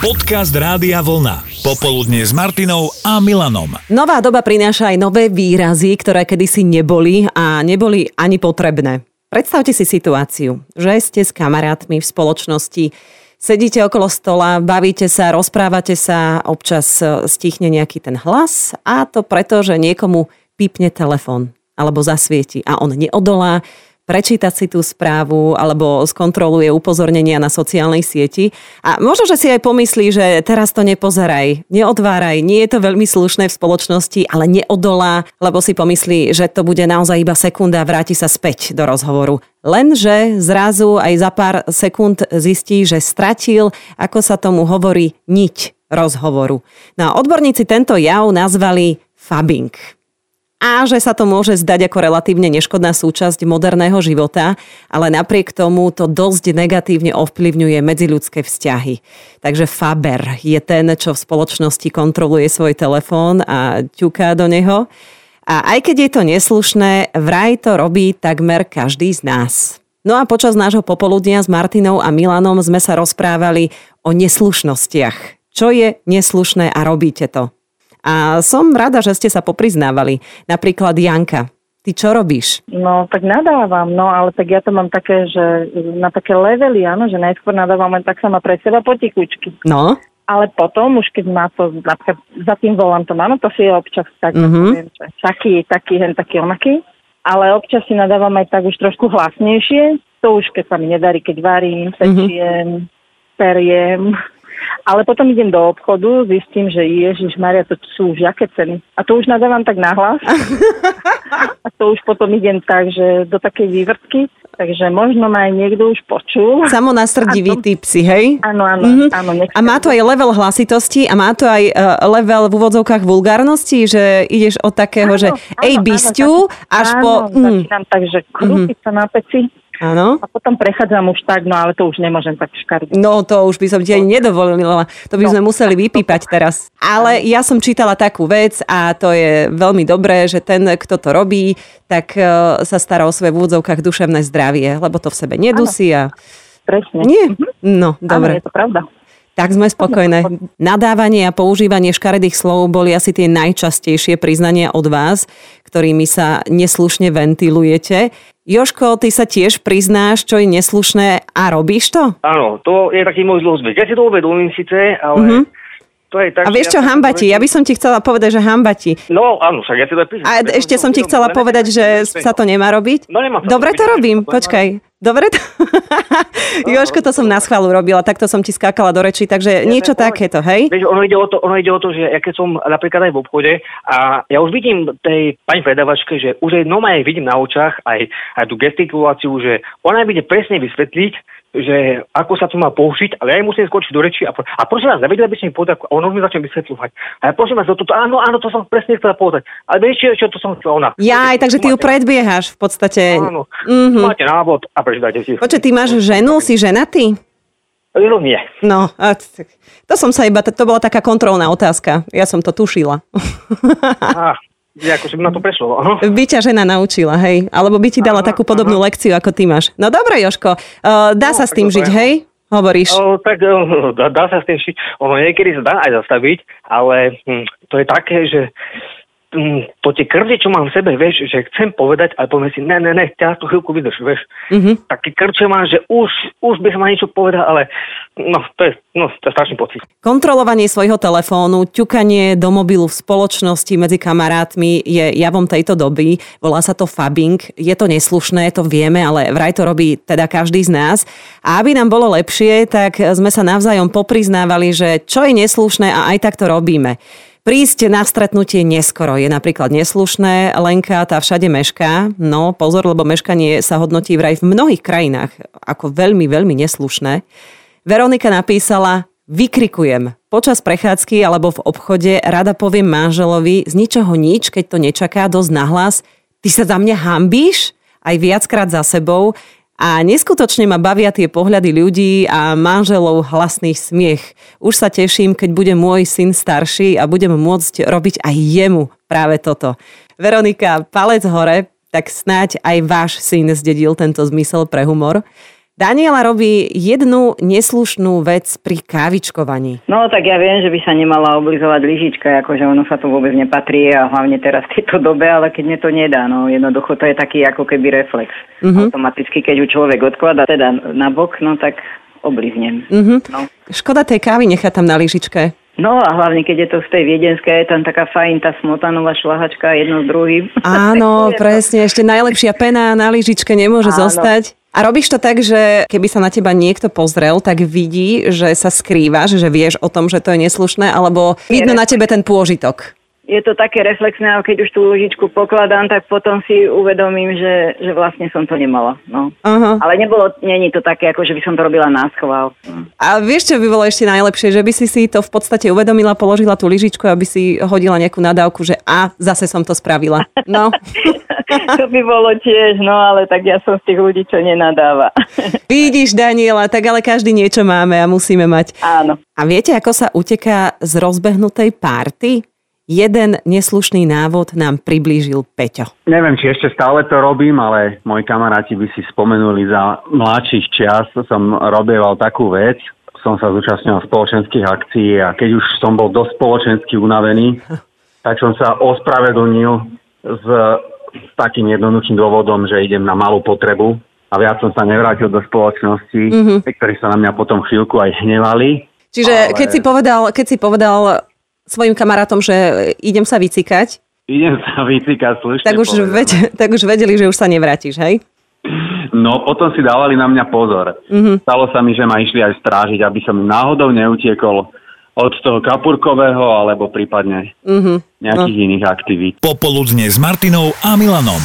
Podcast Rádia Vlna. Popoludne s Martinou a Milanom. Nová doba prináša aj nové výrazy, ktoré kedysi neboli a neboli ani potrebné. Predstavte si situáciu, že ste s kamarátmi v spoločnosti, sedíte okolo stola, bavíte sa, rozprávate sa, občas stichne nejaký ten hlas a to preto, že niekomu pípne telefón alebo zasvieti a on neodolá, prečítať si tú správu alebo skontroluje upozornenia na sociálnej sieti. A možno, že si aj pomyslí, že teraz to nepozeraj, neotváraj, nie je to veľmi slušné v spoločnosti, ale neodolá, lebo si pomyslí, že to bude naozaj iba sekunda a vráti sa späť do rozhovoru. Lenže zrazu aj za pár sekúnd zistí, že stratil, ako sa tomu hovorí, niť rozhovoru. No a odborníci tento jav nazvali fabbing a že sa to môže zdať ako relatívne neškodná súčasť moderného života, ale napriek tomu to dosť negatívne ovplyvňuje medziľudské vzťahy. Takže Faber je ten, čo v spoločnosti kontroluje svoj telefón a ťuká do neho. A aj keď je to neslušné, vraj to robí takmer každý z nás. No a počas nášho popoludnia s Martinou a Milanom sme sa rozprávali o neslušnostiach. Čo je neslušné a robíte to? A som rada, že ste sa popriznávali. Napríklad Janka, Ty čo robíš? No, tak nadávam, no, ale tak ja to mám také, že na také levely, áno, že najskôr nadávam len tak sama pre seba potikučky. No. Ale potom, už keď má to, napríklad za tým volám to, áno, to si je občas tak, mm-hmm. neviem, že taký, taký, hen taký, onaký. Ale občas si nadávam aj tak už trošku hlasnejšie. To už keď sa mi nedarí, keď varím, pečiem, mm-hmm. periem, ale potom idem do obchodu, zistím, že Ježiš Maria, to sú už aké ceny. A to už nadávam tak nahlas. a to už potom idem tak, že do takej vývrtky. Takže možno ma aj niekto už počul. Samo nastrdivý to... typ si, hej? Áno, áno. Mm-hmm. áno a má to aj level hlasitosti a má to aj uh, level v úvodzovkách vulgárnosti, že ideš od takého, áno, že áno, ej bisťu, až áno, po... Mm. Začínam tak, že krútiť mm-hmm. sa na peci Áno. A potom prechádzam už tak, no ale to už nemôžem tak škariť. No to už by som ti ani nedovolila. To by no. sme museli vypípať teraz. Ale ja som čítala takú vec a to je veľmi dobré, že ten, kto to robí, tak e, sa stará o svoje v úvodzovkách duševné zdravie, lebo to v sebe nedusí a... Presne. Nie? Mhm. No, dobre. Áno, je to pravda. Tak sme spokojné. Nadávanie a používanie škaredých slov boli asi tie najčastejšie priznania od vás, ktorými sa neslušne ventilujete. Joško, ty sa tiež priznáš, čo je neslušné a robíš to? Áno, to je taký môj zlozvyk. Ja si to uvedomím síce, ale... Mm-hmm. To je tak, a vieš čo, ja hamba ti? Ja by som ti chcela povedať, že hamba ti. No áno, však ja si to priznám. A ešte som ti chcela povedať, že sa to nemá robiť. No nemá Dobre to robím, počkaj. Dobre to? No, Joško, to som na schválu robila, takto som ti skákala do reči, takže ja niečo takéto, hej? Vieš, ono ide, o to, ono ide o to, že ja keď som napríklad aj v obchode a ja už vidím tej pani predavačke, že už aj aj vidím na očách aj, aj tú gestikuláciu, že ona bude presne vysvetliť, že ako sa to má použiť, ale ja im musím skočiť do reči a, a prosím vás, nevedela by ste mi povedať, a ono mi začne vysvetľovať. A ja prosím vás, toto, áno, áno, to som presne chcela povedať. Ale vieš, čo, čo to som chcela ona. Ja aj, takže ty ju predbiehaš v podstate. Áno, mm-hmm. máte návod a prečítajte si. Počkaj, ty máš ženu, si ženatý? No nie. No, to som sa iba, to bola taká kontrolná otázka. Ja som to tušila. Aha. Ako som na to prešlo. Aha. By ťa žena naučila, hej? Alebo by ti dala aha, takú podobnú aha. lekciu, ako ty máš. No dobre, Joško, uh, dá no, sa s tým žiť, hej? Hovoríš. O, tak o, dá, dá sa s tým žiť. Ono niekedy sa dá aj zastaviť, ale hm, to je také, že Mm, to tie krvie, čo mám v sebe, vieš, že chcem povedať, ale poviem si, ne, ne, ne, teraz tú chvíľku vydrž, vieš. Mm-hmm. Taký krv, čo mám, že už, už by som ma niečo povedal, ale no, to je, no, to je strašný pocit. Kontrolovanie svojho telefónu, ťukanie do mobilu v spoločnosti medzi kamarátmi je javom tejto doby. Volá sa to fabbing. Je to neslušné, to vieme, ale vraj to robí teda každý z nás. A aby nám bolo lepšie, tak sme sa navzájom popriznávali, že čo je neslušné a aj tak to robíme. Prísť na stretnutie neskoro je napríklad neslušné, Lenka tá všade mešká, no pozor, lebo meškanie sa hodnotí vraj v mnohých krajinách ako veľmi, veľmi neslušné. Veronika napísala, vykrikujem. Počas prechádzky alebo v obchode rada poviem manželovi z ničoho nič, keď to nečaká dosť nahlas, ty sa za mňa hambíš? Aj viackrát za sebou. A neskutočne ma bavia tie pohľady ľudí a manželov hlasný smiech. Už sa teším, keď bude môj syn starší a budem môcť robiť aj jemu práve toto. Veronika, palec hore, tak snáď aj váš syn zdedil tento zmysel pre humor. Daniela robí jednu neslušnú vec pri kávičkovaní. No tak ja viem, že by sa nemala oblizovať lyžička, akože ono sa to vôbec nepatrí a hlavne teraz v tejto dobe, ale keď mne to nedá, no jednoducho to je taký ako keby reflex. Uh-huh. Automaticky, keď ju človek odklada teda na bok, no tak obliznem. Uh-huh. No. Škoda tej kávy nechať tam na lyžičke. No a hlavne, keď je to z tej viedenskej, je tam taká fajn tá smotanová šlahačka jedno s druhým. Áno, presne. Ešte najlepšia pena na lyžičke nemôže Áno. zostať. A robíš to tak, že keby sa na teba niekto pozrel, tak vidí, že sa skrývaš, že vieš o tom, že to je neslušné, alebo vidno na tebe ten pôžitok. Je to také reflexné, ale keď už tú lyžičku pokladám, tak potom si uvedomím, že, že vlastne som to nemala. No. Aha. Ale nebolo, není to také, ako že by som to robila na schvál. No. A vieš, čo by bolo ešte najlepšie? Že by si si to v podstate uvedomila, položila tú lyžičku, aby si hodila nejakú nadávku, že a, zase som to spravila. No, to by bolo tiež, no ale tak ja som z tých ľudí, čo nenadáva. vidíš, Daniela, tak ale každý niečo máme a musíme mať. Áno. A viete, ako sa uteká z rozbehnutej párty? Jeden neslušný návod nám priblížil Peťo. Neviem, či ešte stále to robím, ale moji kamaráti by si spomenuli za mladších čias. Som robieval takú vec, som sa zúčastnil spoločenských akcií a keď už som bol dosť spoločensky unavený, tak som sa ospravedlnil s takým jednoduchým dôvodom, že idem na malú potrebu a viac som sa nevrátil do spoločnosti, mm-hmm. ktorí sa na mňa potom chvíľku aj hnevali. Čiže Ale- keď, si povedal, keď si povedal svojim kamarátom, že idem sa vycikať, Idem sa vycikať slušne tak už, povedané. ved, tak už vedeli, že už sa nevrátiš, hej? No, potom si dávali na mňa pozor. Mm-hmm. Stalo sa mi, že ma išli aj strážiť, aby som náhodou neutiekol od toho kapurkového alebo prípadne Mhm. nejakých iných aktivít. Popoludne s Martinou a Milanom.